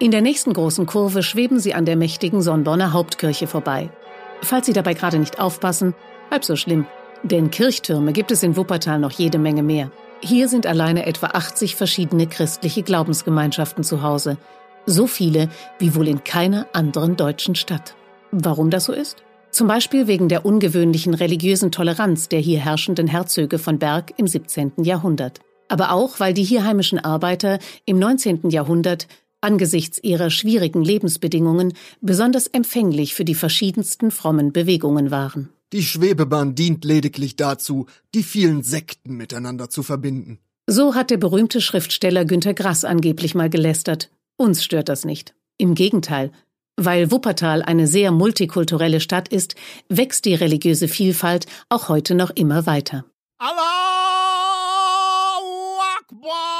In der nächsten großen Kurve schweben sie an der mächtigen Sonnborner Hauptkirche vorbei. Falls Sie dabei gerade nicht aufpassen, halb so schlimm, denn Kirchtürme gibt es in Wuppertal noch jede Menge mehr. Hier sind alleine etwa 80 verschiedene christliche Glaubensgemeinschaften zu Hause. So viele wie wohl in keiner anderen deutschen Stadt. Warum das so ist? Zum Beispiel wegen der ungewöhnlichen religiösen Toleranz der hier herrschenden Herzöge von Berg im 17. Jahrhundert. Aber auch, weil die hier heimischen Arbeiter im 19. Jahrhundert angesichts ihrer schwierigen Lebensbedingungen besonders empfänglich für die verschiedensten frommen Bewegungen waren. Die Schwebebahn dient lediglich dazu, die vielen Sekten miteinander zu verbinden. So hat der berühmte Schriftsteller Günter Grass angeblich mal gelästert. Uns stört das nicht. Im Gegenteil. Weil Wuppertal eine sehr multikulturelle Stadt ist, wächst die religiöse Vielfalt auch heute noch immer weiter. Allahu Akbar!